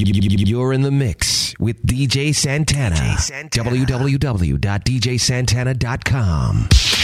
You're in the mix with DJ Santana. DJ Santana. www.djsantana.com.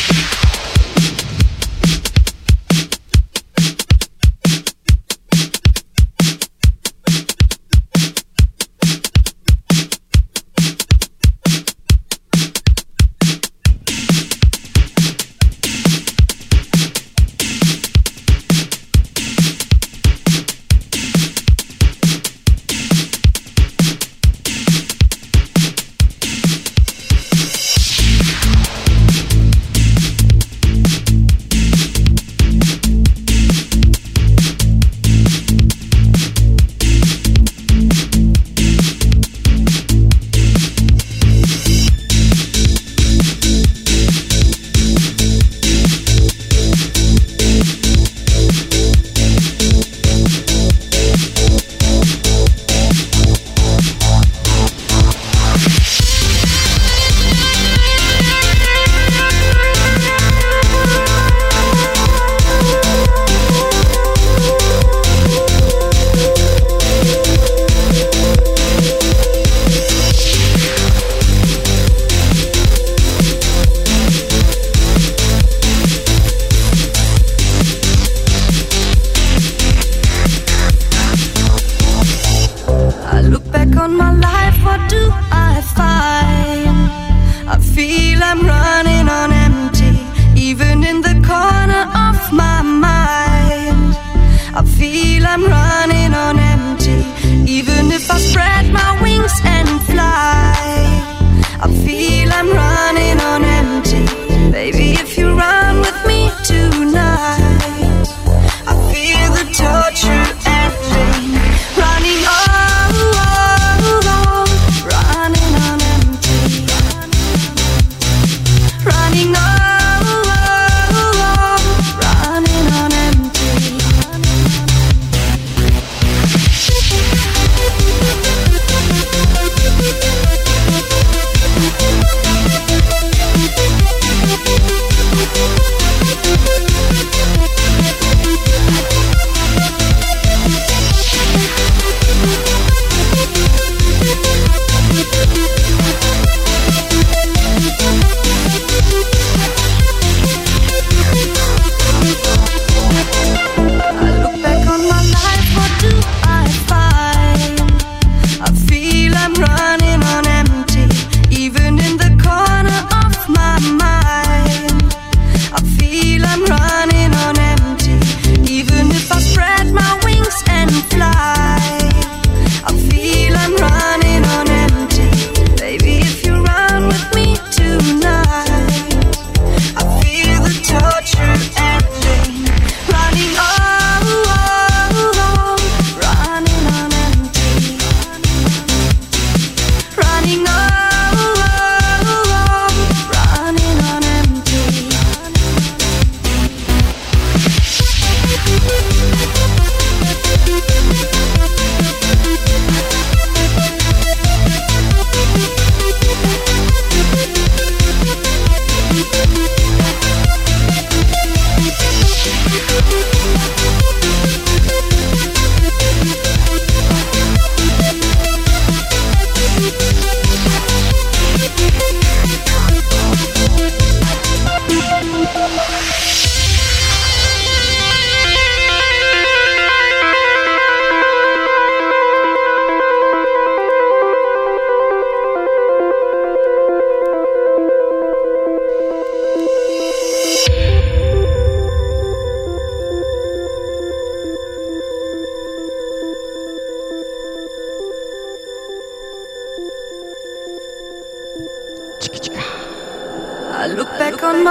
welcome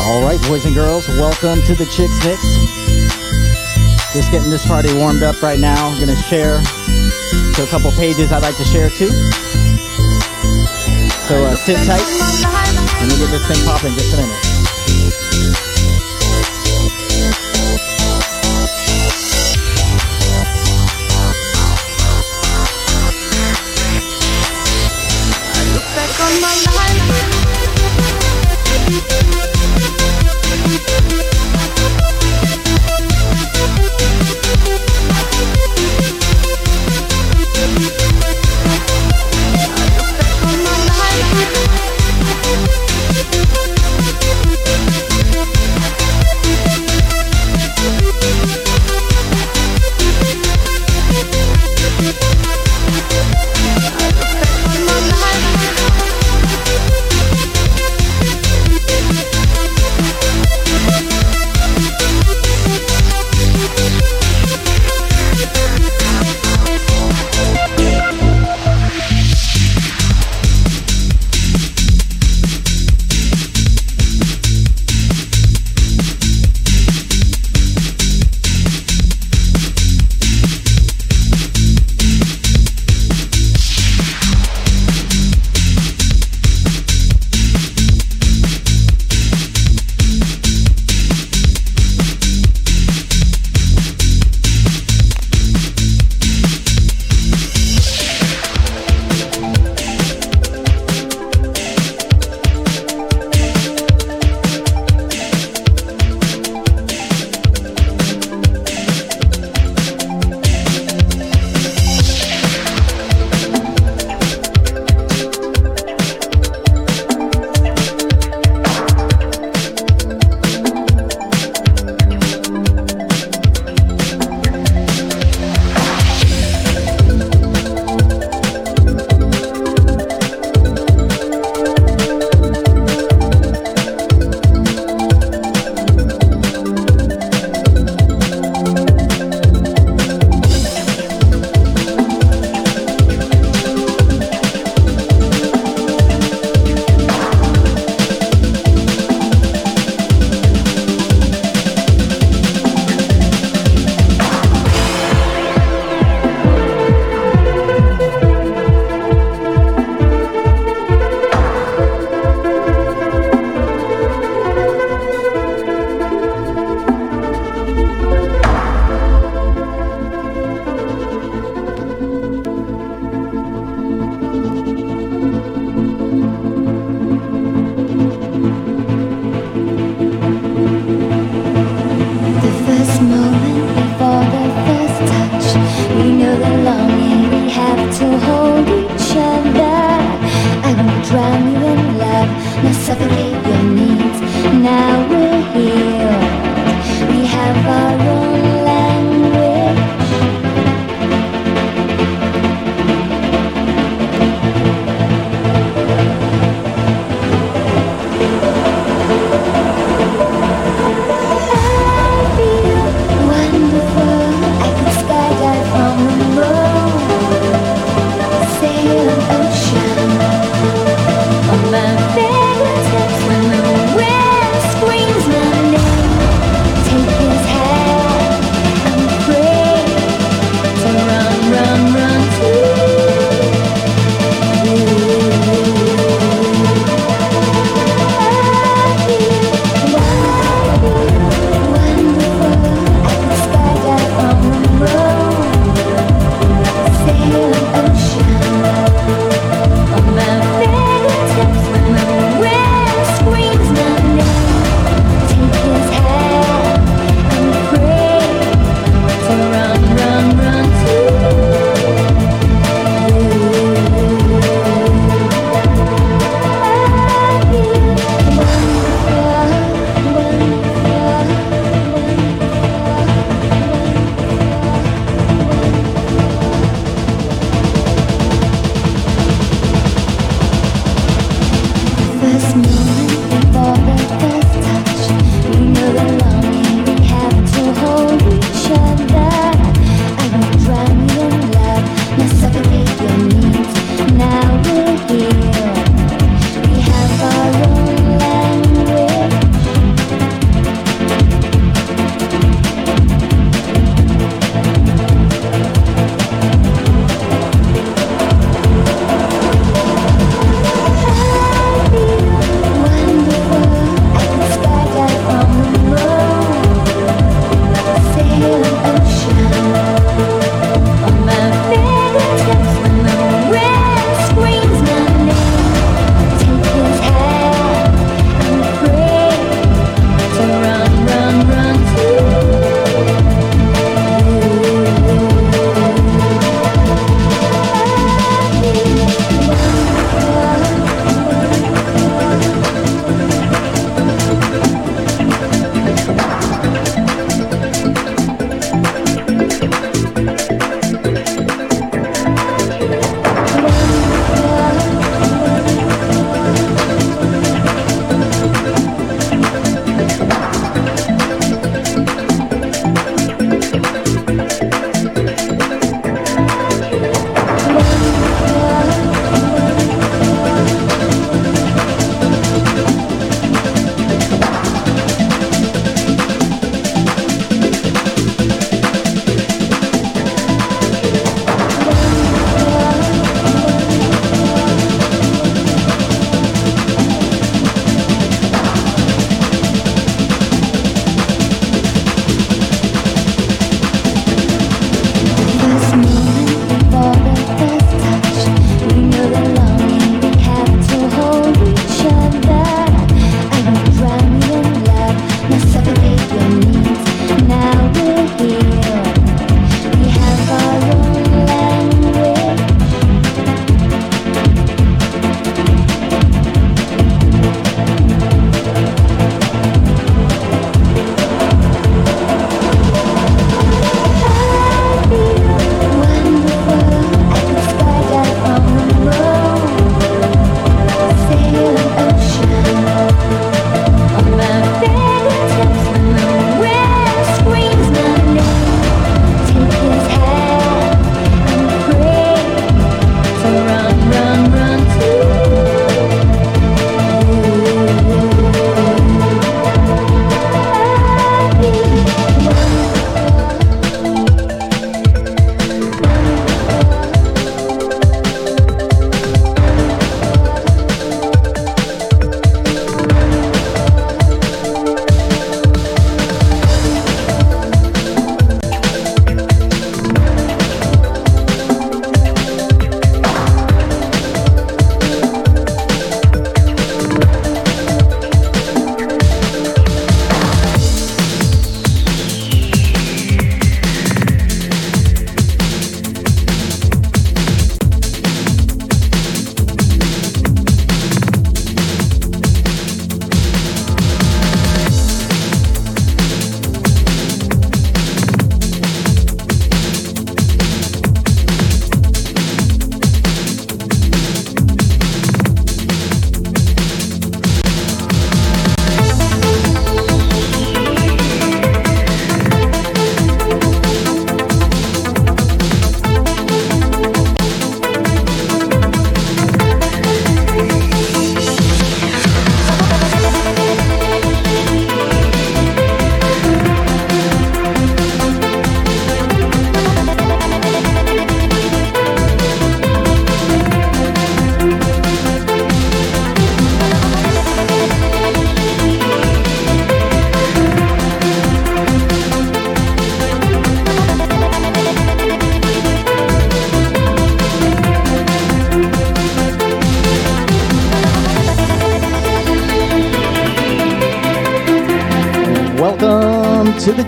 all right boys and girls welcome to the Chicks Mix. Just getting this party warmed up right now. I'm gonna share to a couple pages I'd like to share too. So uh, sit tight and we'll get this thing popping just a minute.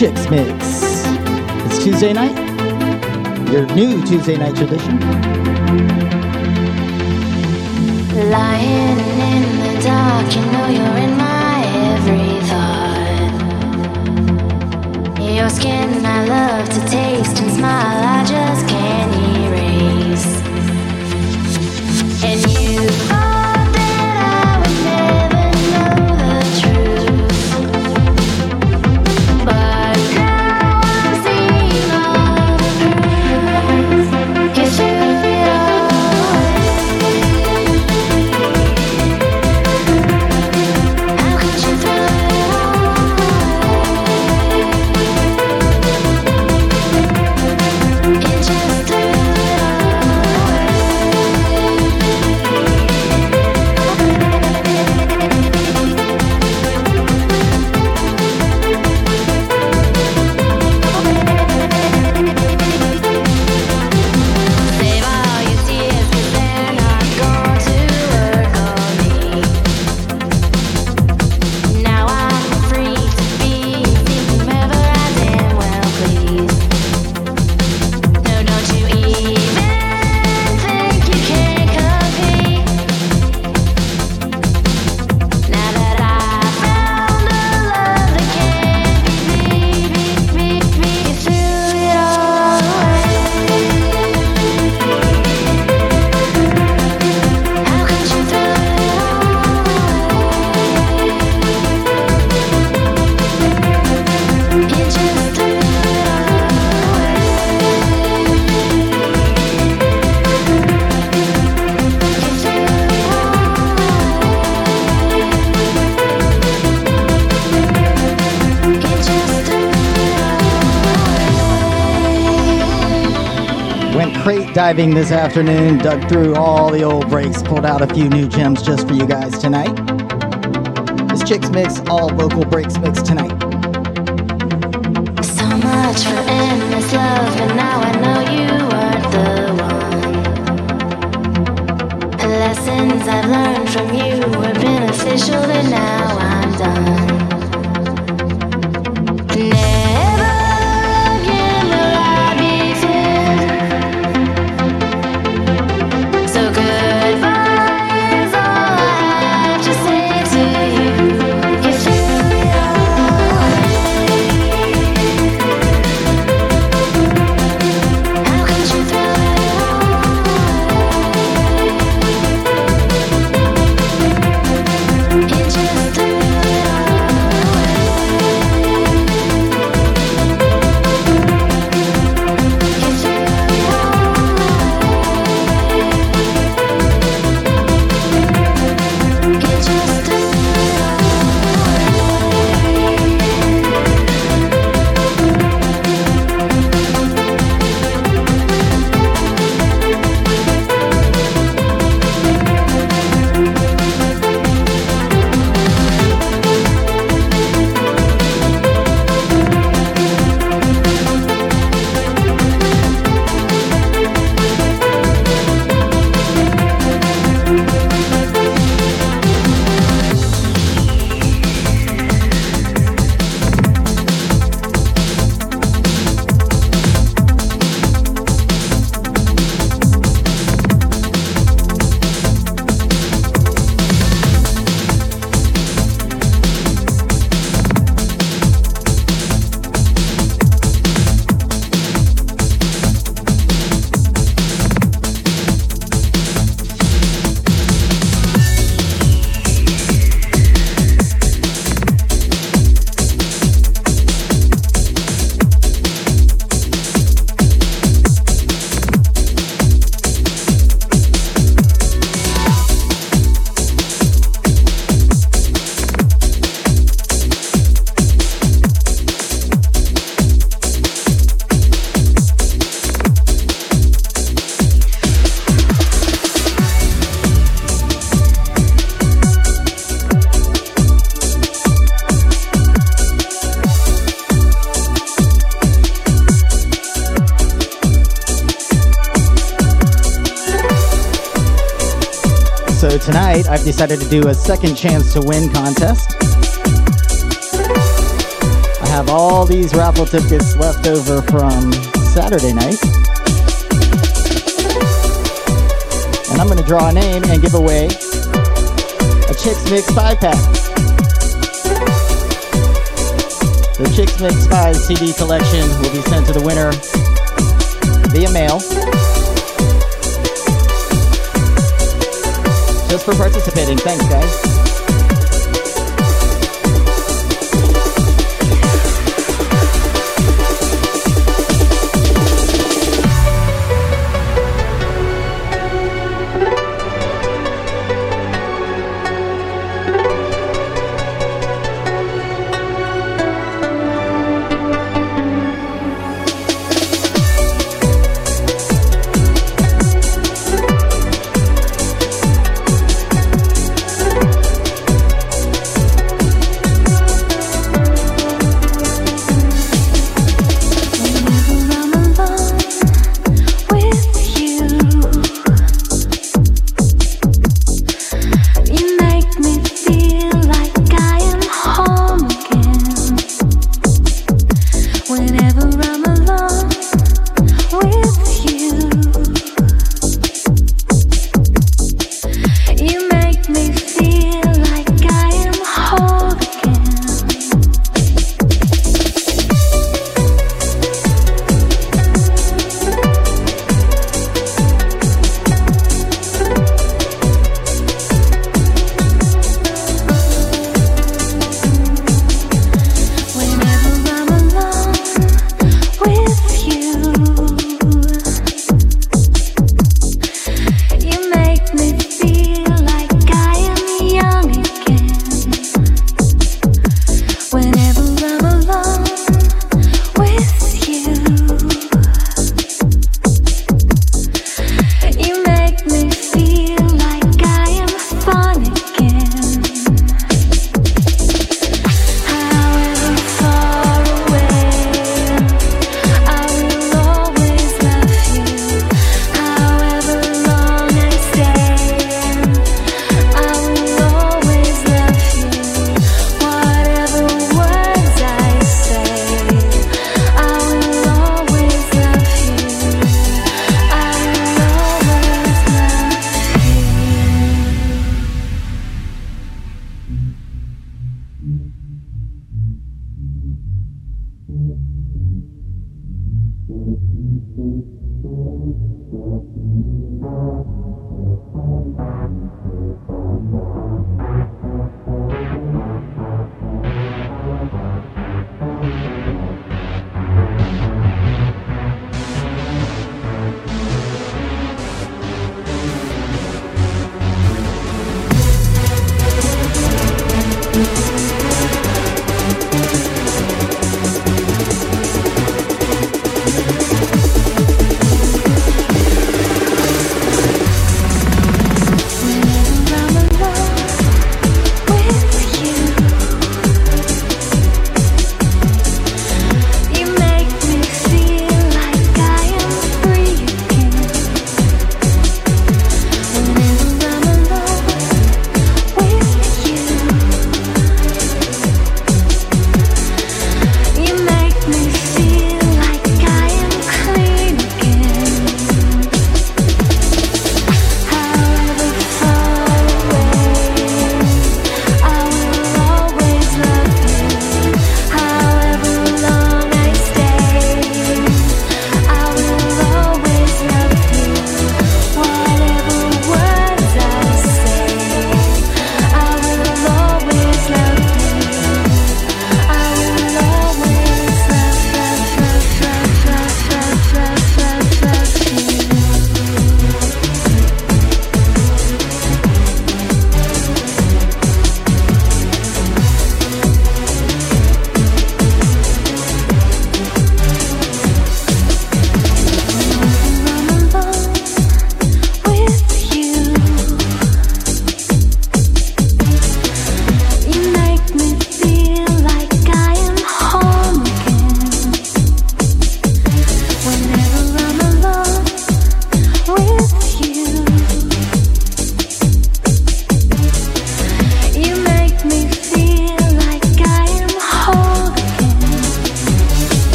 Chicks Mix. It's Tuesday night, your new Tuesday night tradition. this afternoon, dug through all the old breaks, pulled out a few new gems just for you guys tonight. This Chicks Mix, all vocal breaks mix tonight. I've decided to do a second chance to win contest. I have all these raffle tickets left over from Saturday night. And I'm going to draw a name and give away a Chicks Mix 5 pack. The Chicks Mix 5 CD collection will be sent to the winner via mail. Just for participating. Thanks, guys.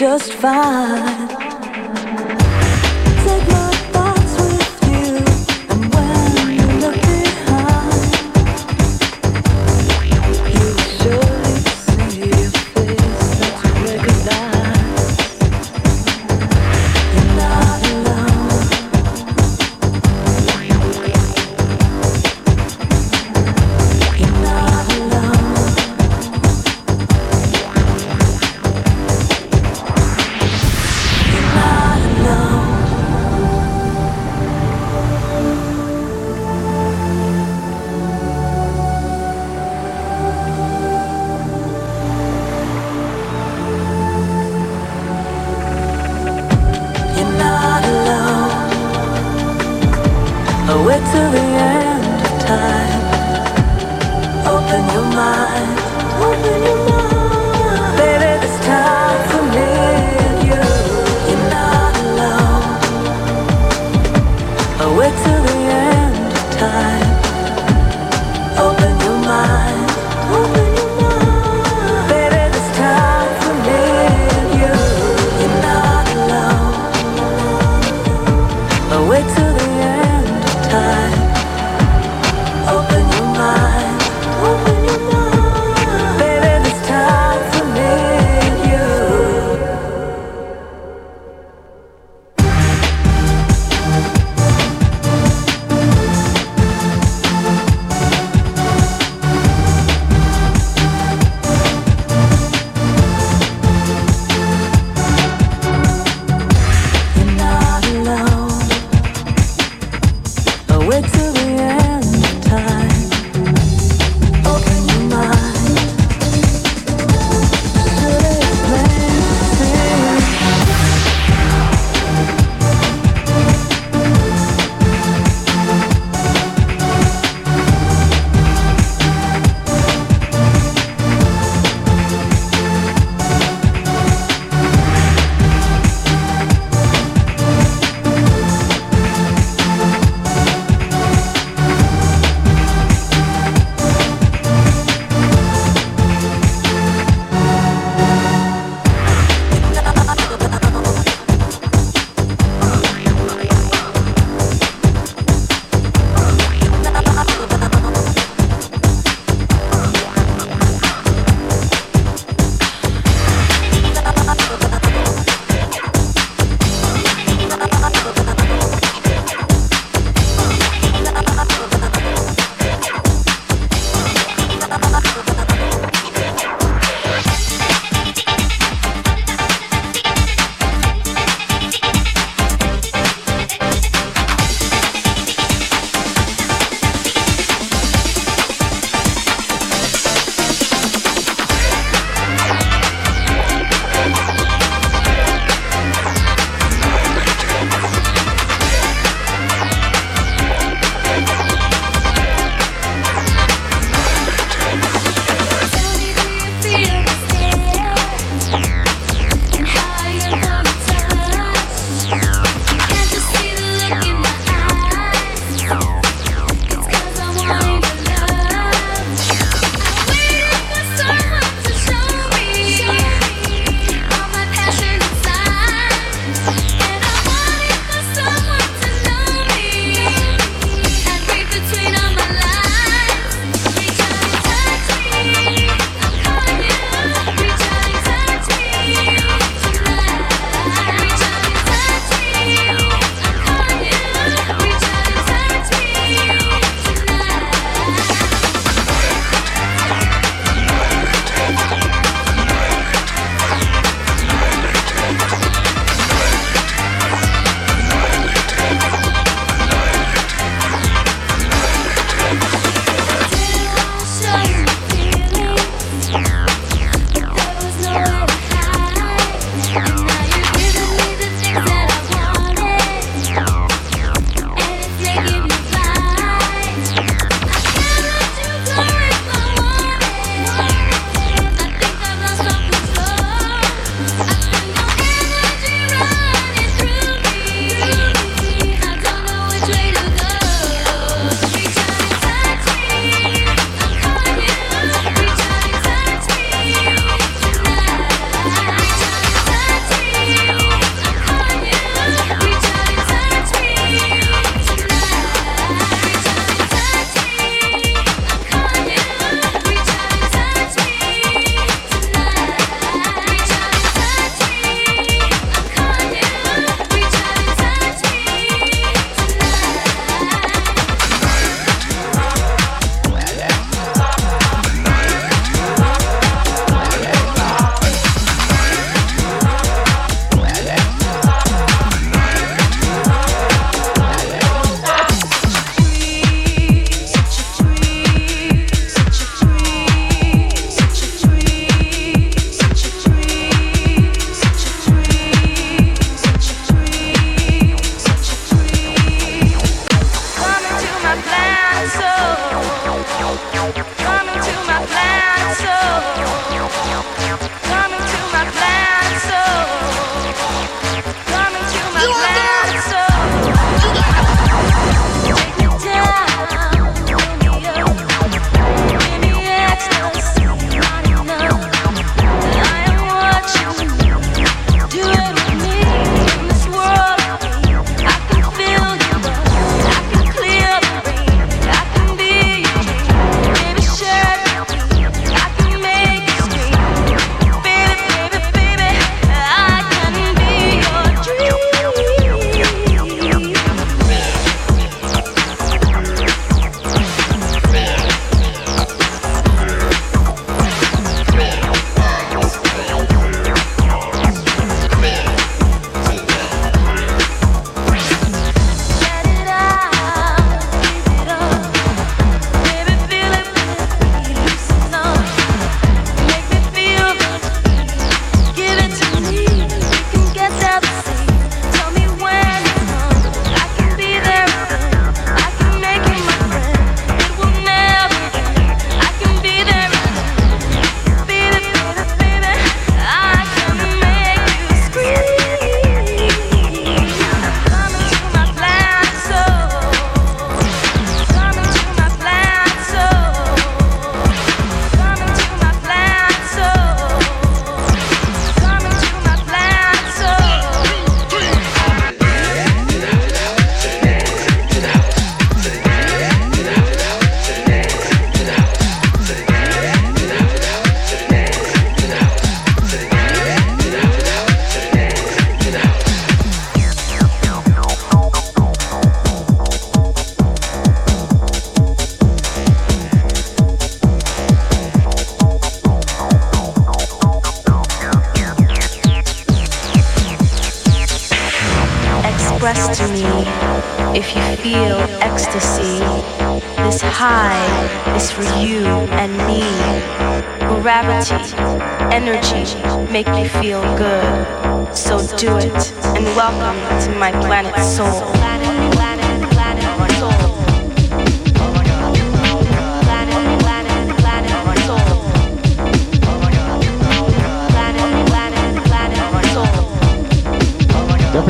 Just fine. Express to me if you feel ecstasy. This high is for you and me. Gravity, energy make you feel good. So do it and welcome to my planet soul.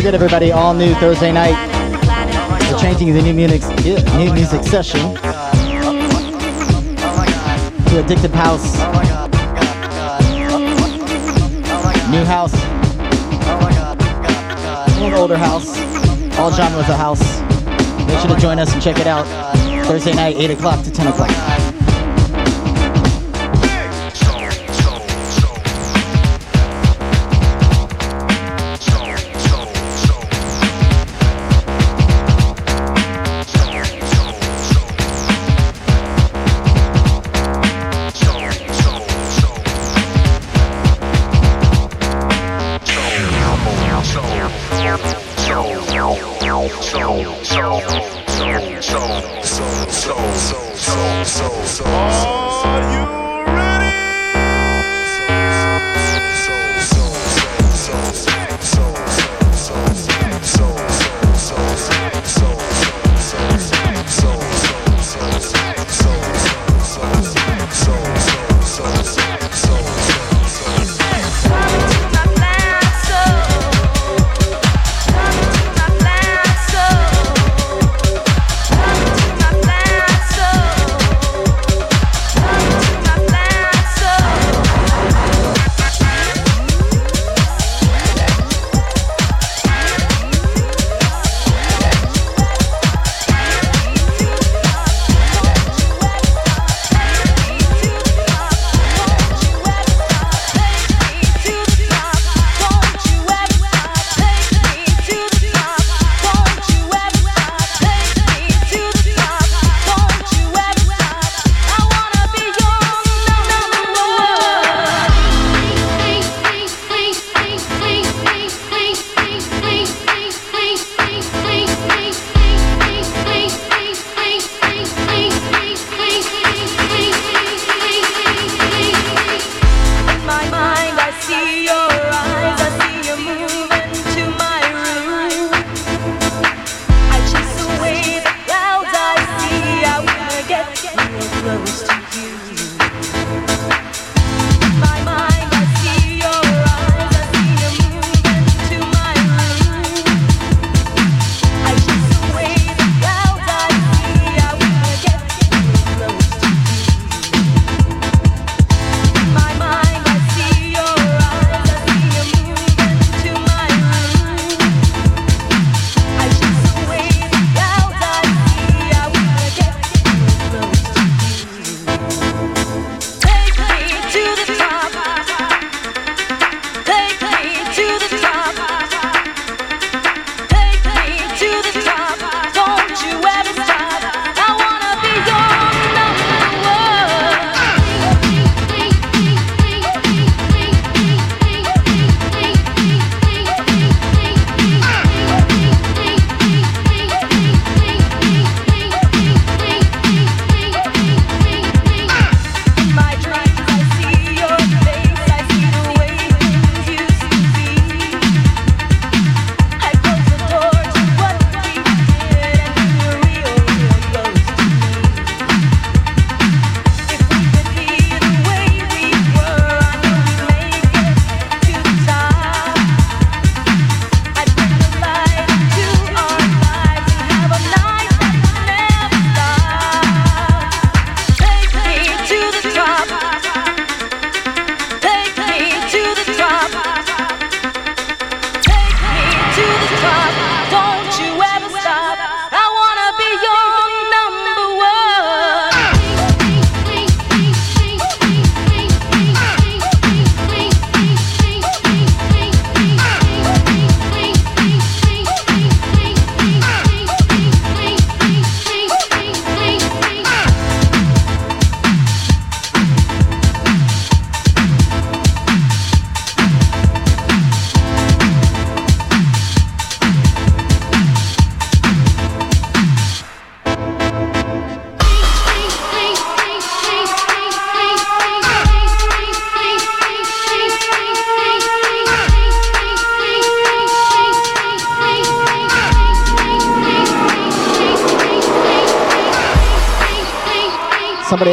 Forget, everybody, all new Thursday night. We're changing the new music, new music session to Addictive House, new house, and older house, all genres of house. Make sure to join us and check it out Thursday night, 8 o'clock to 10 o'clock.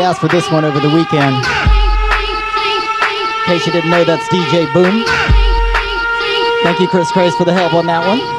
Asked for this one over the weekend. In case you didn't know, that's DJ Boom. Thank you, Chris Christ, for the help on that one.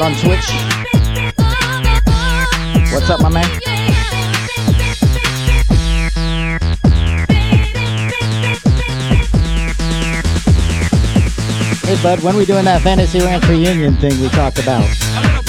out on Twitch. What's up, my man? Hey, bud, when we doing that Fantasy Ranch reunion thing we talked about?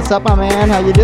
What's up, my man? How you doing?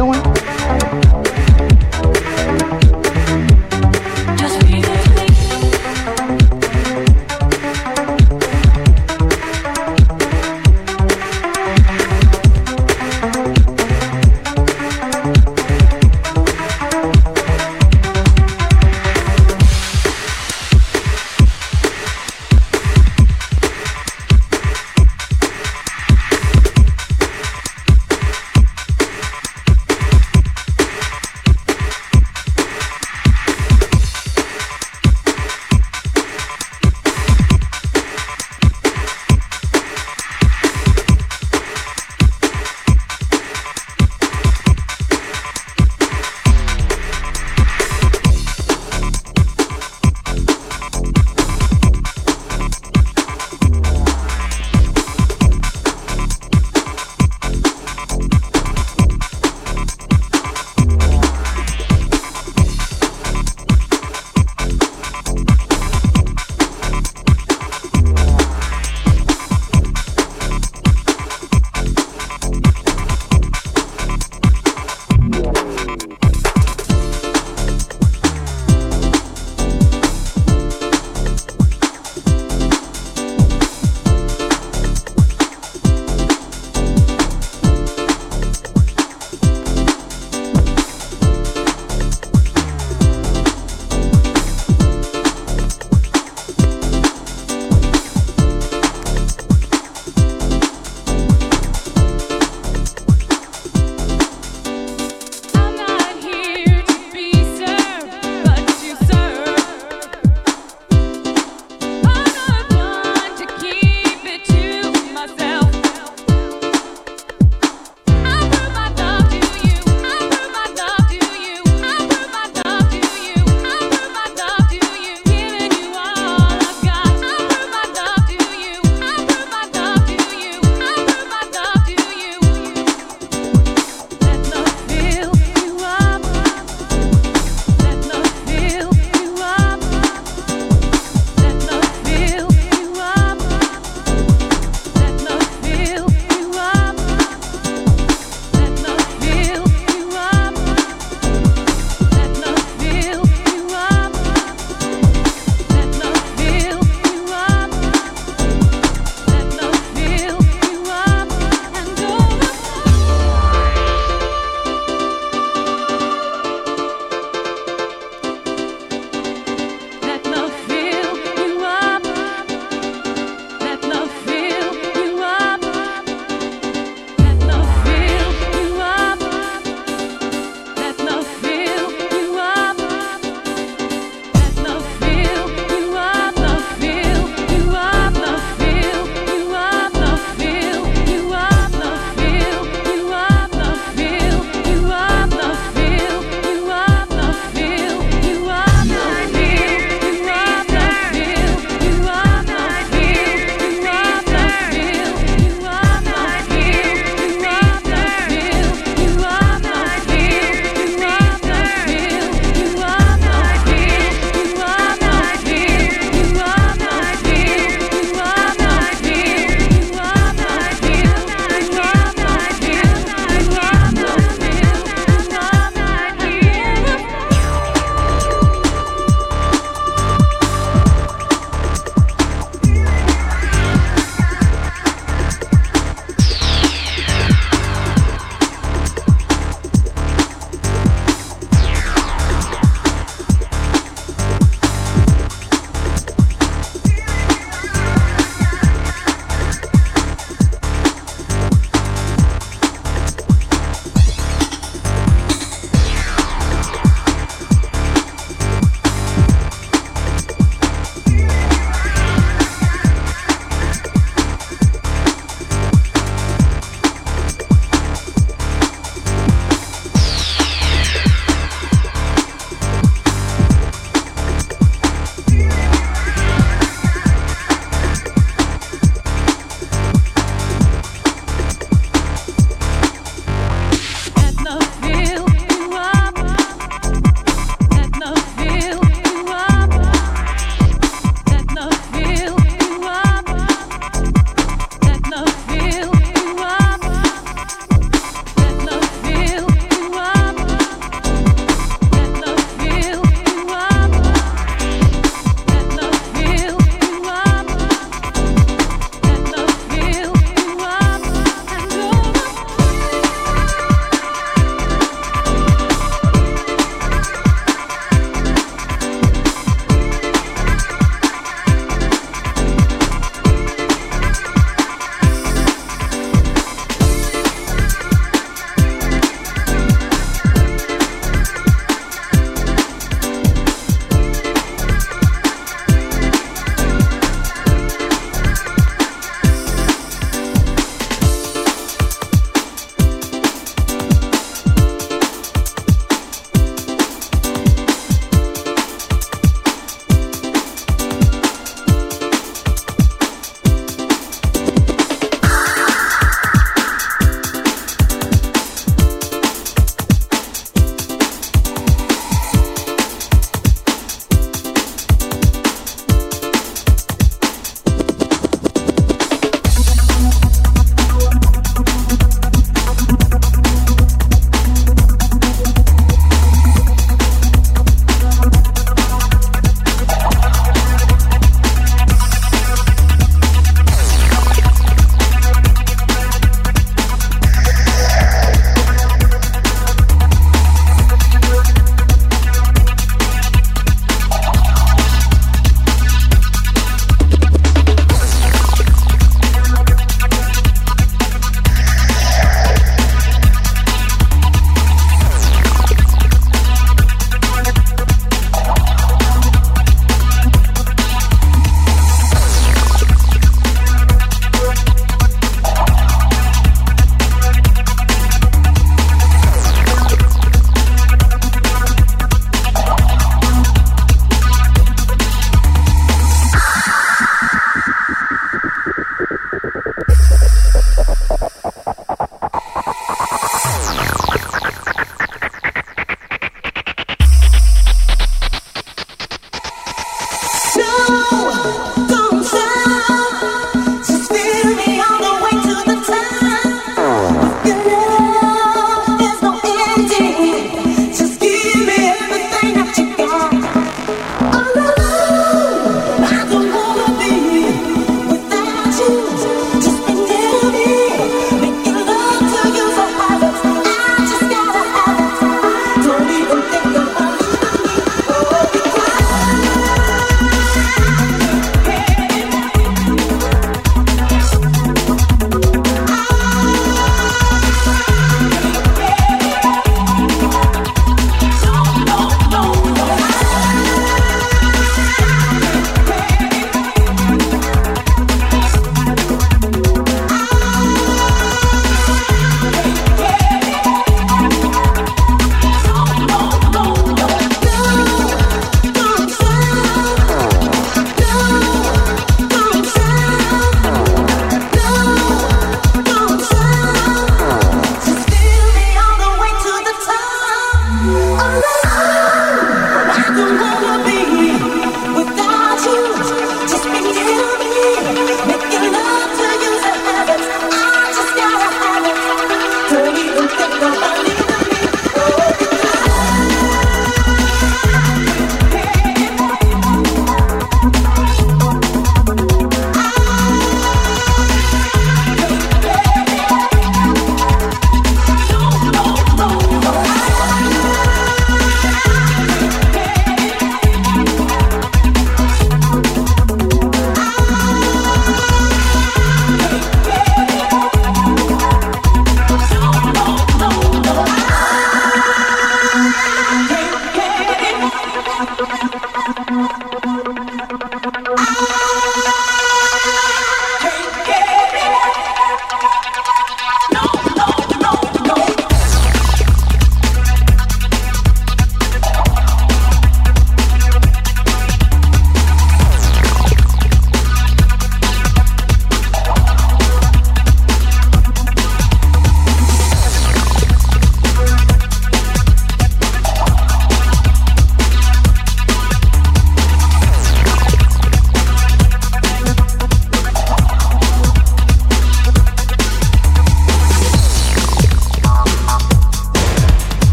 Don't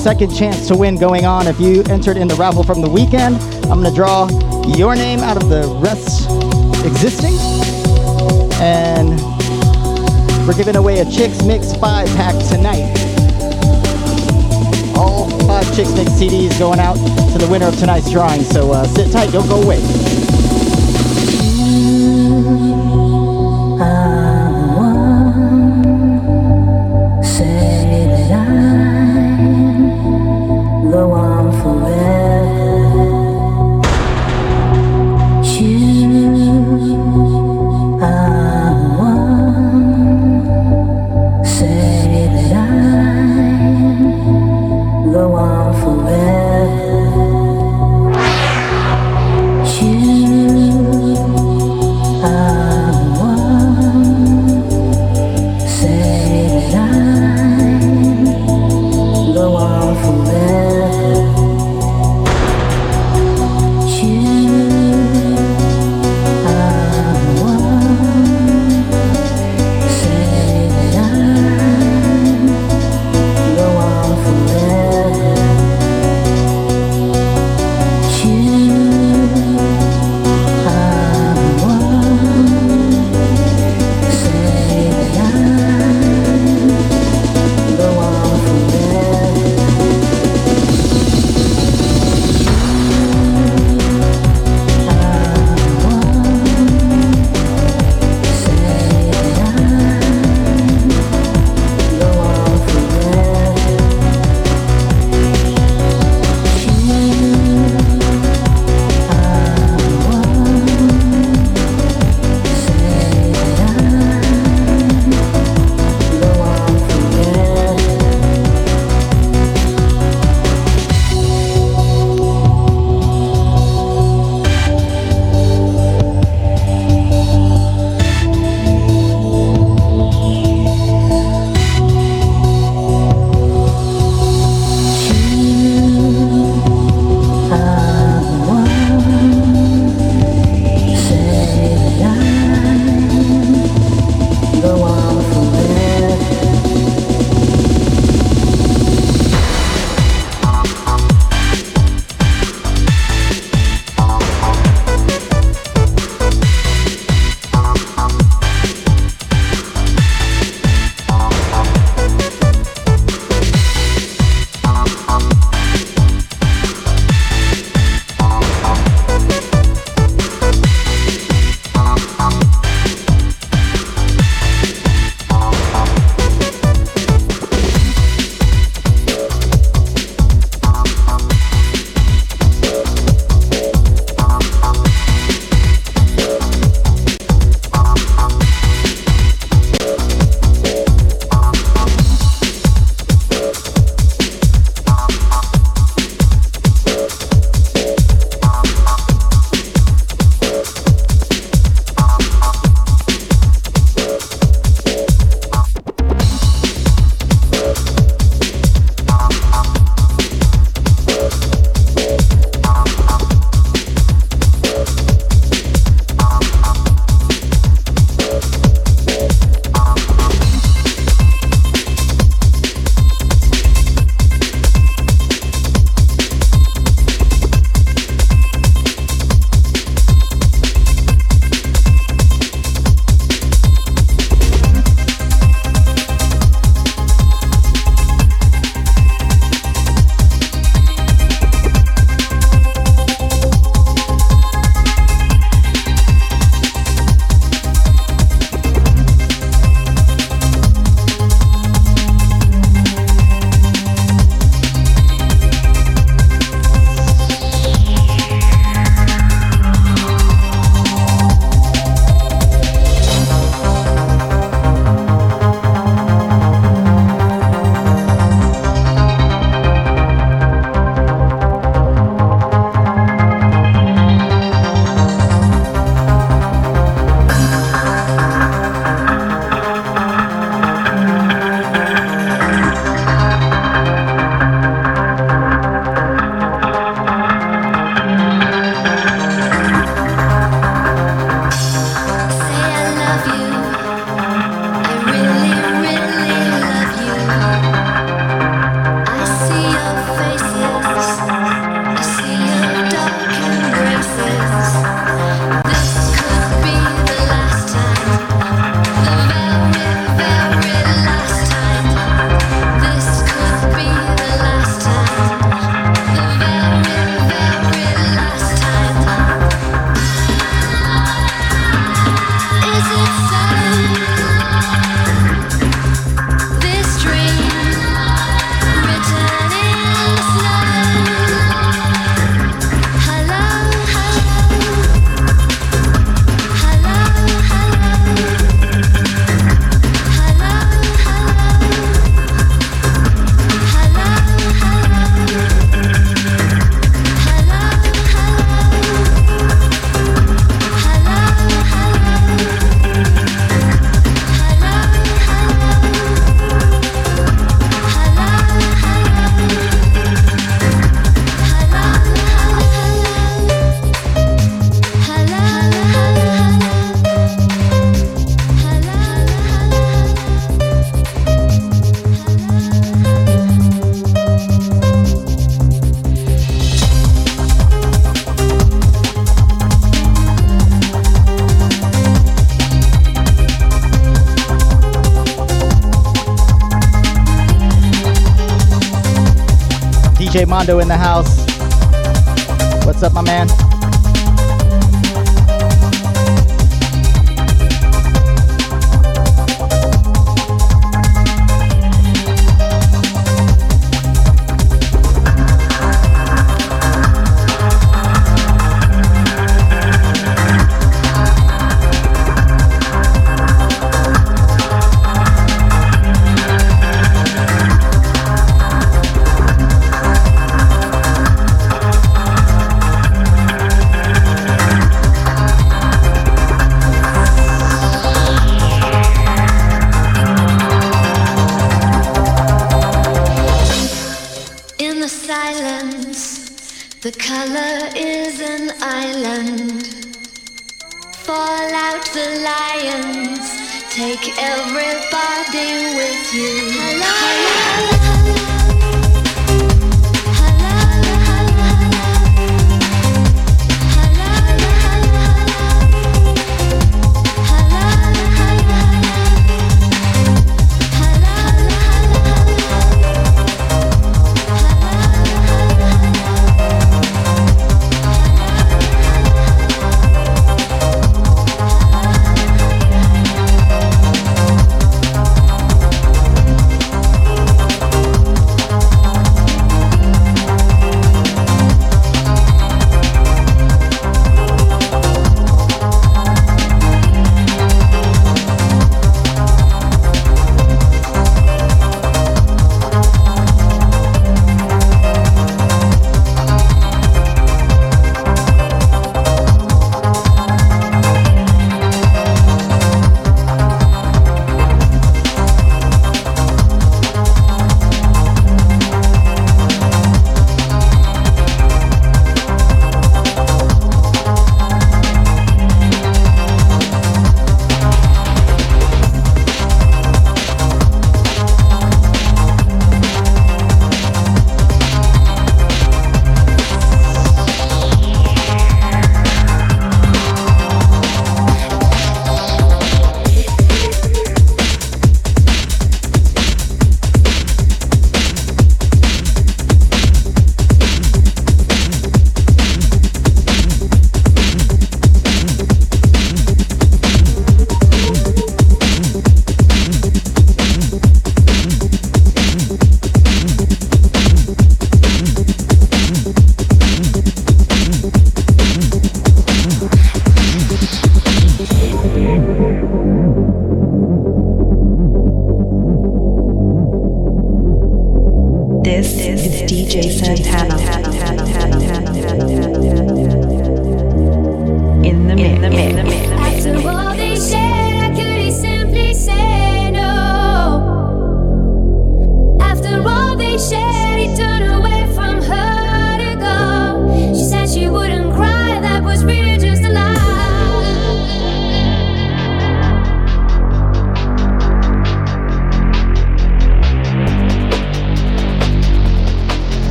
second chance, to win going on. If you entered in the raffle from the weekend, I'm gonna draw your name out of the rest existing, and we're giving away a Chicks Mix five pack tonight. All five Chicks Mix CDs going out to the winner of tonight's drawing. So uh, sit tight, don't go away. Mondo in the house. What's up, my man?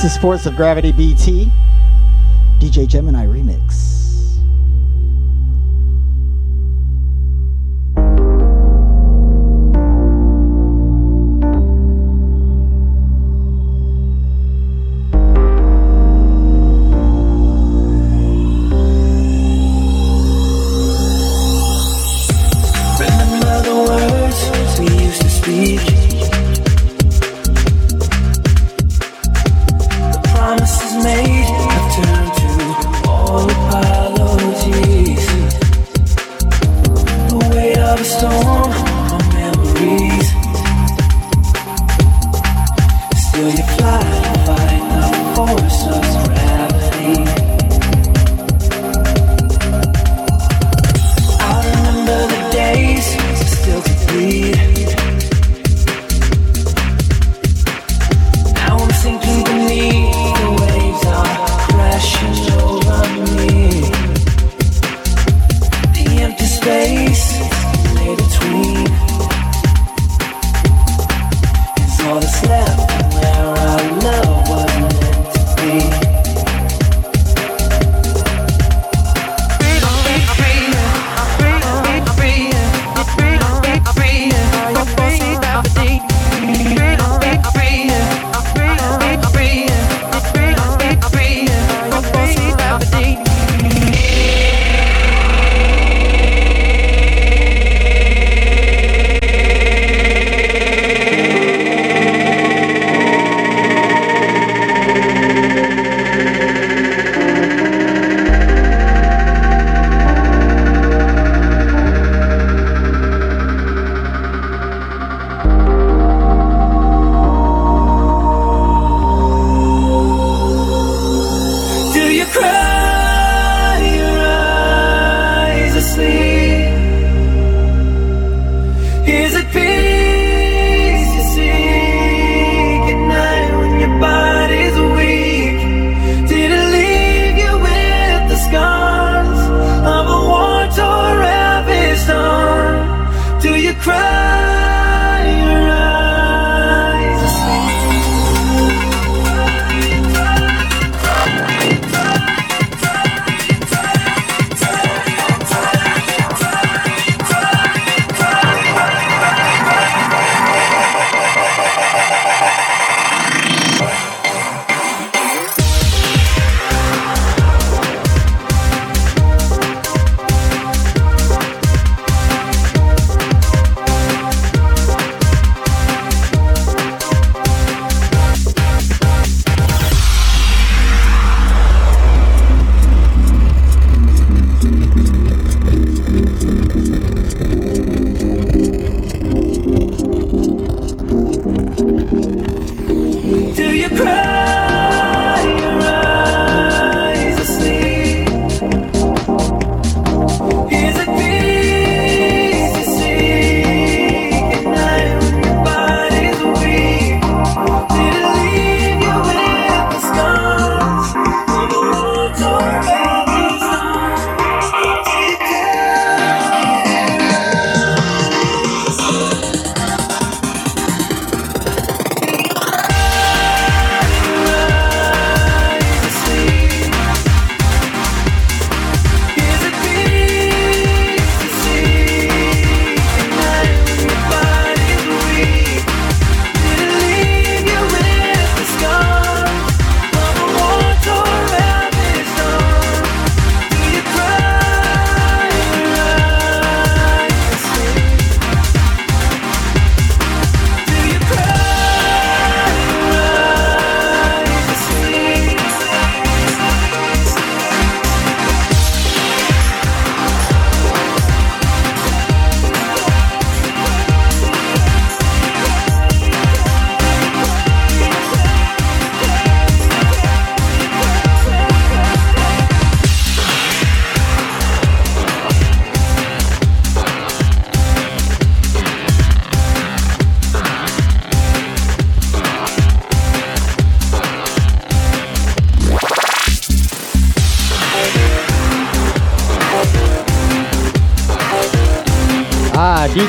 This is Force of Gravity BT, DJ Gemini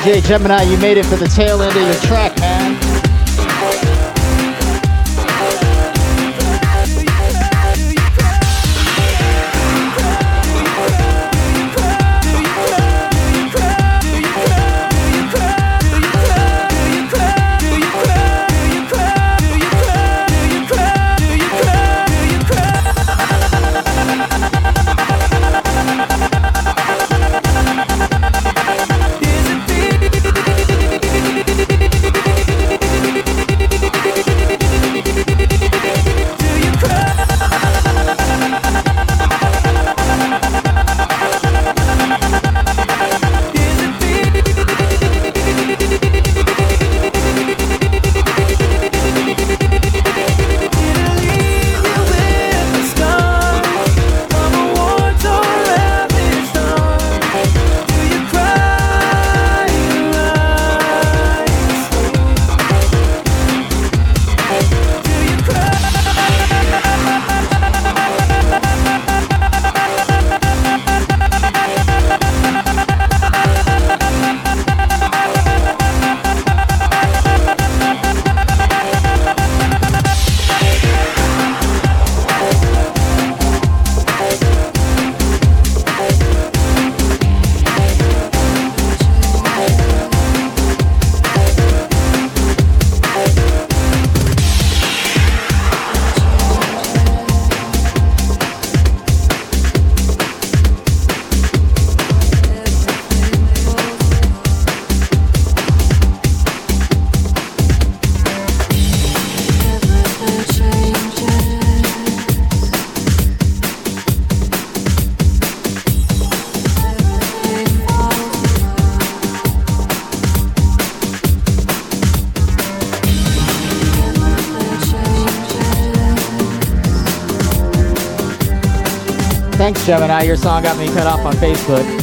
DJ Gemini, you made it for the tail end of your track. Thanks, Gemini. Your song got me cut off on Facebook.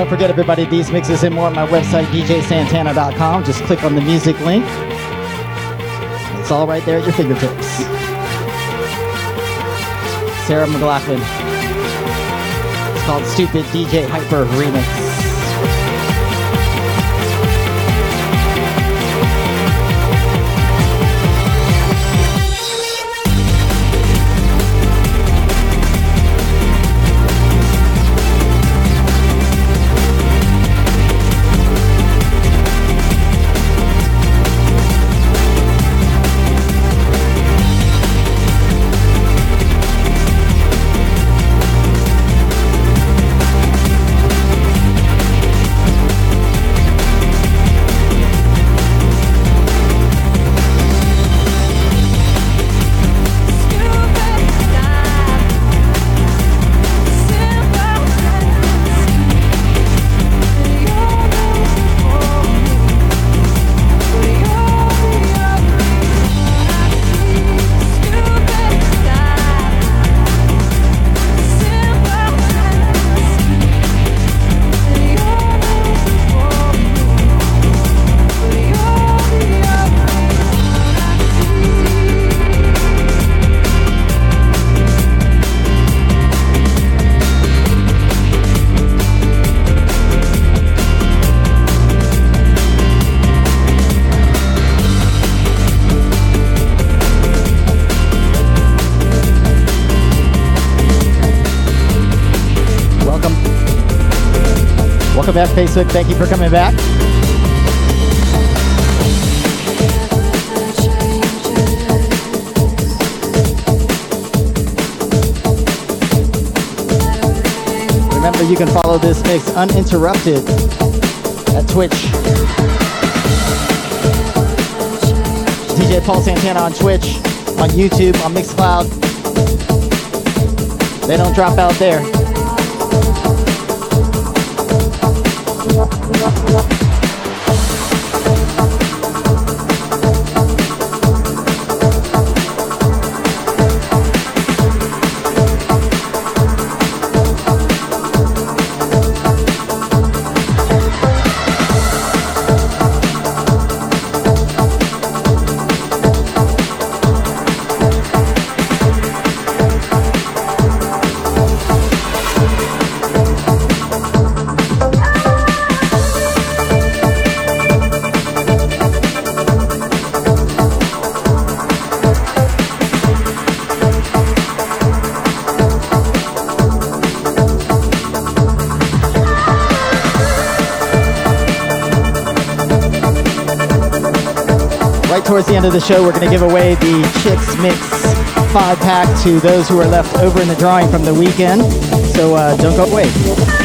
Don't forget, everybody, these mixes and more on my website, djsantana.com. Just click on the music link. It's all right there at your fingertips. Sarah McLachlan. It's called Stupid DJ Hyper Remix. Welcome back, Facebook. Thank you for coming back. Remember, you can follow this mix uninterrupted at Twitch. DJ Paul Santana on Twitch, on YouTube, on Mixcloud. They don't drop out there. Towards the end of the show, we're going to give away the Chicks Mix five pack to those who are left over in the drawing from the weekend. So uh, don't go away.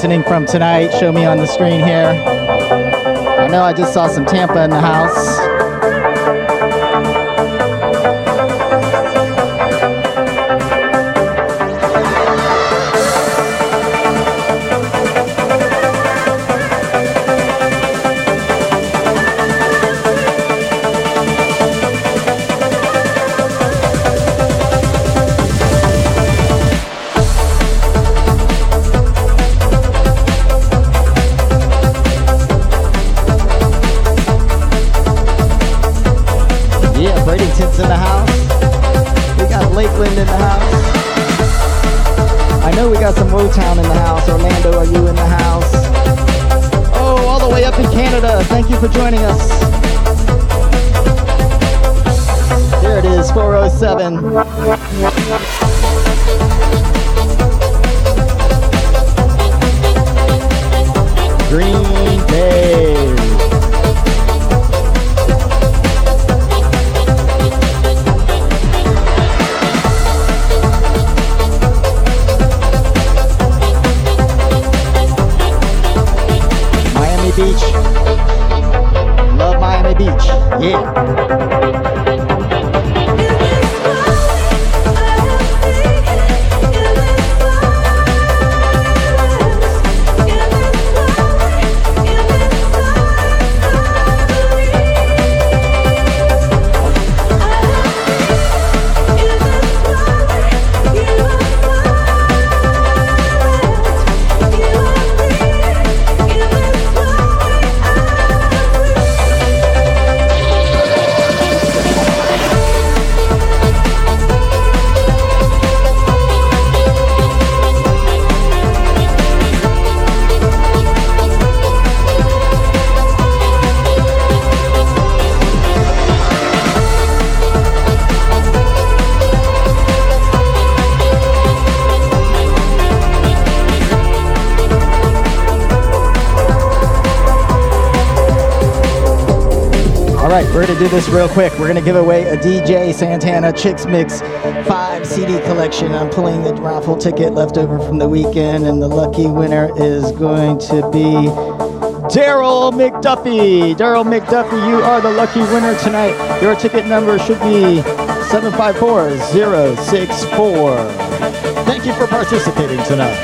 Listening from tonight? Show me on the screen here. I know I just saw some Tampa in the house. This real quick. We're gonna give away a DJ Santana Chicks Mix 5 CD collection. I'm pulling the raffle ticket left over from the weekend, and the lucky winner is going to be Daryl McDuffie. Daryl McDuffie, you are the lucky winner tonight. Your ticket number should be 754064. Thank you for participating tonight.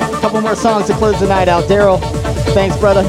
A Couple more songs to close the night out. Daryl, thanks, brother.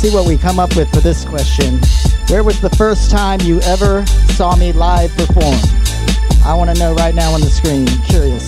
See what we come up with for this question. Where was the first time you ever saw me live perform? I want to know right now on the screen. Curious.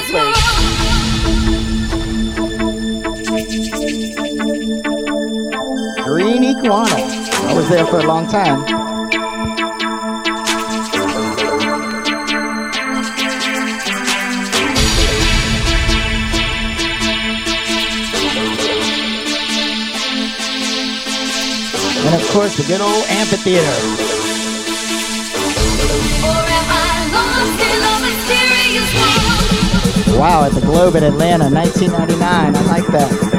that place. Green Iguana. I was there for a long time. And of course, the good old amphitheater. Wow, at the Globe in Atlanta, 1999. I like that.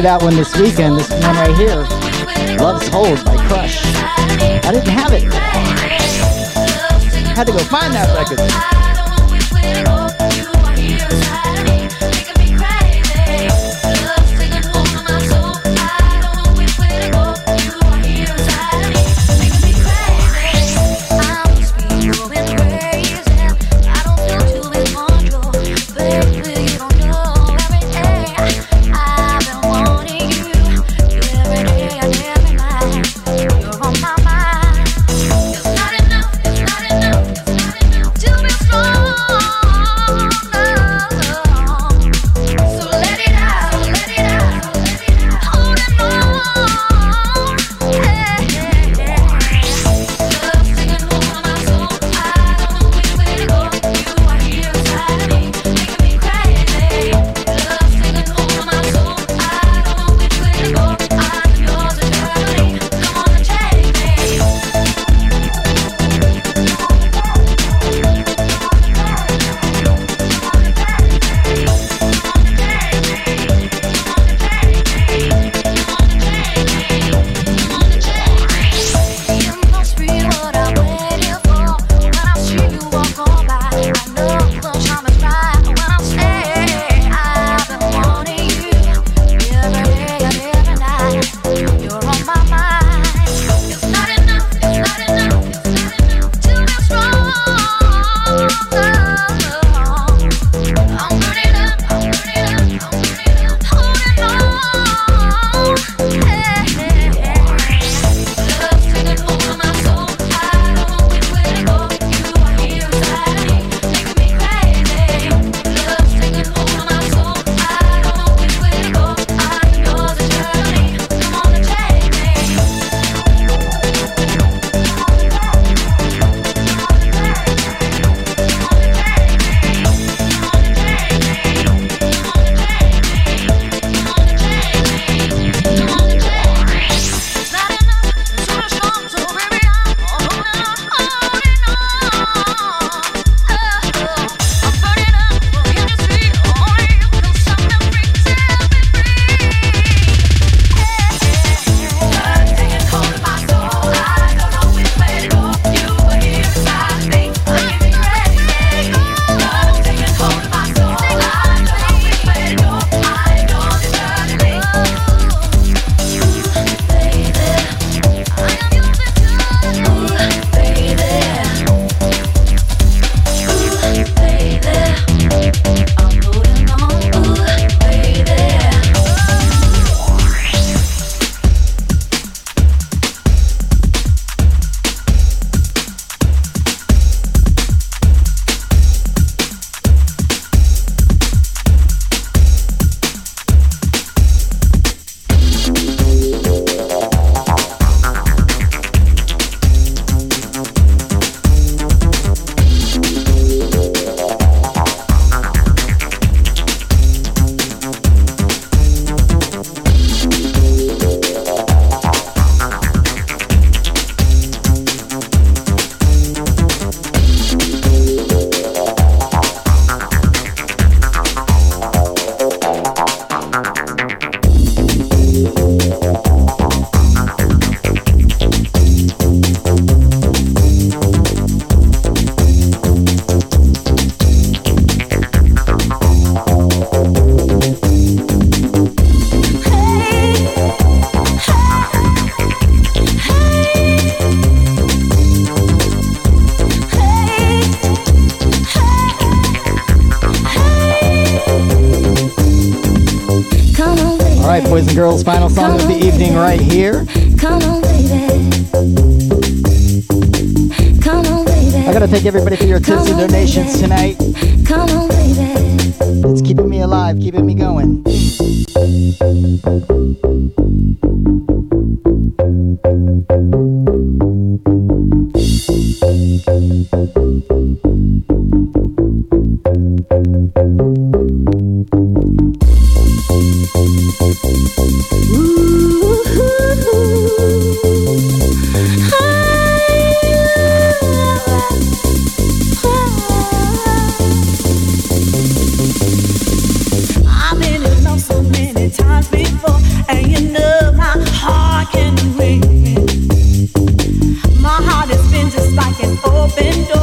That one this weekend. This one right here, open door.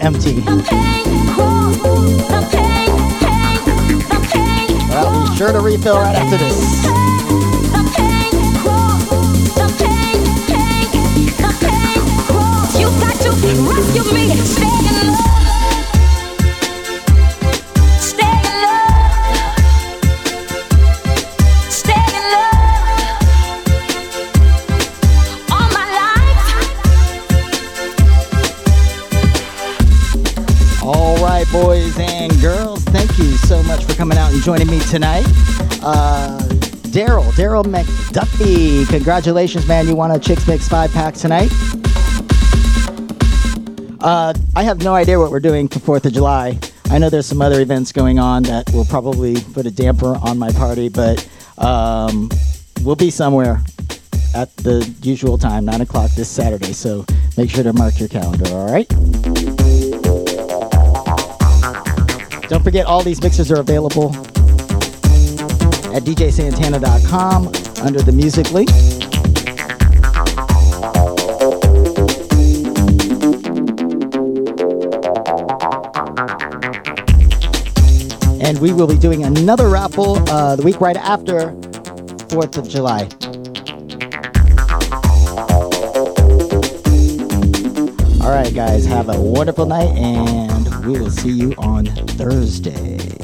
Tito's is congratulations, man! You won a Chicks Mix five pack tonight. Uh, I have no idea what we're doing for Fourth of July. I know there's some other events going on that will probably put a damper on my party, but um, we'll be somewhere at the usual time, nine o'clock this Saturday. So make sure to mark your calendar. All right. Don't forget, all these mixes are available at djsantana.com under the music link. And we will be doing another raffle uh, the week right after 4th of July. All right, guys, have a wonderful night, and we will see you on Thursday.